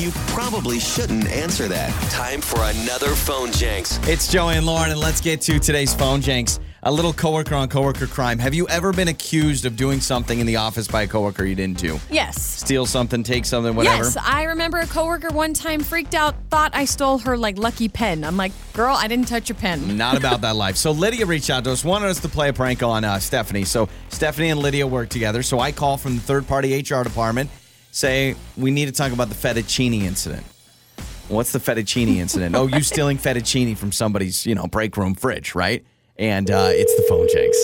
You probably shouldn't answer that. Time for another phone Jenks. It's Joey and Lauren, and let's get to today's phone Jenks. A little coworker on coworker crime. Have you ever been accused of doing something in the office by a coworker you didn't do? Yes. Steal something, take something, whatever. Yes, I remember a coworker one time freaked out, thought I stole her like lucky pen. I'm like, girl, I didn't touch your pen. Not about that life. So Lydia reached out to us, wanted us to play a prank on uh, Stephanie. So Stephanie and Lydia work together. So I call from the third party HR department, say we need to talk about the fettuccine incident. What's the fettuccine incident? oh, you stealing fettuccine from somebody's, you know, break room fridge, right? And uh, it's the phone Jenks.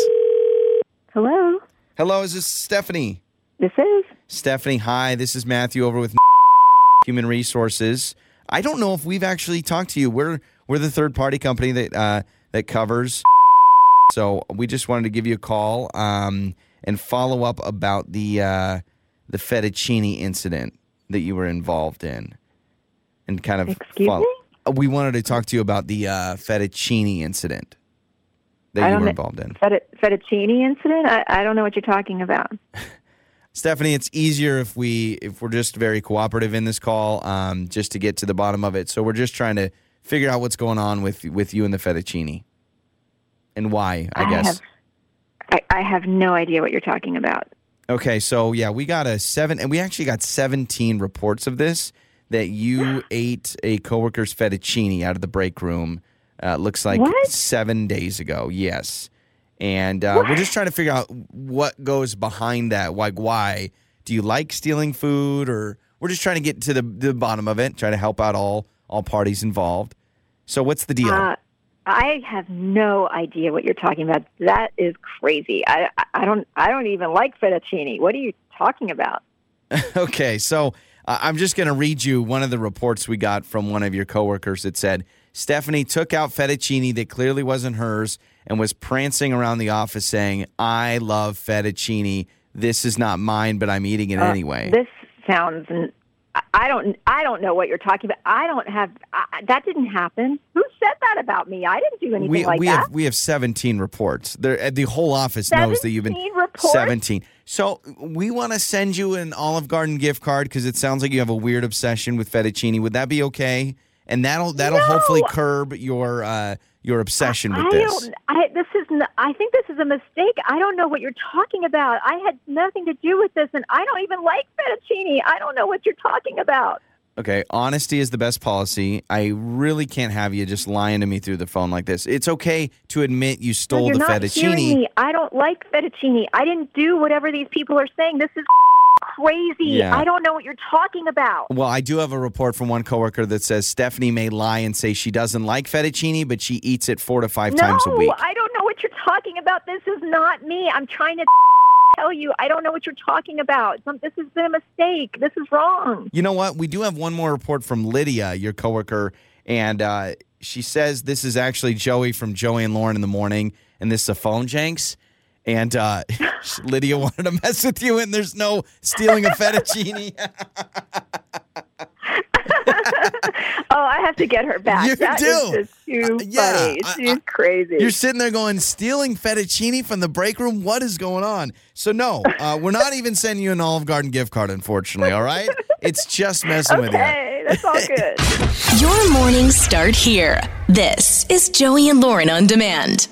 Hello, Hello, is this Stephanie? this is. Stephanie, hi. This is Matthew over with Human Resources. I don't know if we've actually talked to you. We're we're the third party company that uh, that covers. So we just wanted to give you a call um, and follow up about the uh, the fettuccine incident that you were involved in, and kind of Excuse fol- me? We wanted to talk to you about the uh, fettuccine incident that I you were involved in. Fett- fettuccine incident? I, I don't know what you're talking about. Stephanie, it's easier if we if we're just very cooperative in this call, um, just to get to the bottom of it. So we're just trying to figure out what's going on with with you and the fettuccine, and why. I, guess. Have, I, I have no idea what you're talking about. Okay, so yeah, we got a seven, and we actually got seventeen reports of this that you ate a coworker's fettuccine out of the break room. Uh, looks like What? seven days ago. Yes, and uh, we're just trying to figure out what goes behind that. Like, why do you like stealing food, or we're just trying to get to the the bottom of it, try to help out all all parties involved. So, what's the deal? Uh, I have no idea what you're talking about. That is crazy. I, I- don't I don't even like fettuccine. What are you talking about? Okay, so uh, I'm just going to read you one of the reports we got from one of your coworkers that said Stephanie took out fettuccine that clearly wasn't hers and was prancing around the office saying, "I love fettuccine. This is not mine, but I'm eating it Uh, anyway." This sounds. I- don't. I don't know what you're talking about. I don't have. I, that didn't happen. Who said that about me? I didn't do anything we like we that. have we have 17 reports. There, the whole office knows that you've been 17 reports? 17. So we want to send you an Olive Garden gift card because it sounds like you have a weird obsession with fettuccine. Would that be okay? And that'll that'll No. hopefully curb your uh, your obsession with I this. don't. I this is. n- I think this is a mistake. I don't know what you're talking about. I had nothing to do with this, and I don't even like fettuccine. I don't know what you're talking about. Okay, honesty is the best policy. I really can't have you just lying to me through the phone like this. It's okay to admit you No, stole you're the fettuccine. I don't like fettuccine. I didn't do whatever these people are saying. This is crazy. Yeah. I don't know what you're talking about. Well, I do have a report from one coworker that says Stephanie may lie and say she doesn't like fettuccine, but she eats it four to five no, times a week. I don't know what you're talking about. This is not me. I'm trying to tell you. I don't know what you're talking about. This has been a mistake. This is wrong. You know what? We do have one more report from Lydia, your coworker, and uh, she says this is actually Joey from Joey and Lauren in the morning, and this is a phone Jenks. And uh, Lydia wanted to mess with you, and there's no stealing a fettuccine. Oh, I have to get her back. You That is do. just too Uh, yeah, funny. She's I- crazy. You're sitting there going, stealing fettuccine from the break room? What is going on? So, no, uh, we're not even sending you an Olive Garden gift card, unfortunately, all right? It's just messing with you. okay, that's all good. Your mornings start here. This is Joey and Lauren on demand.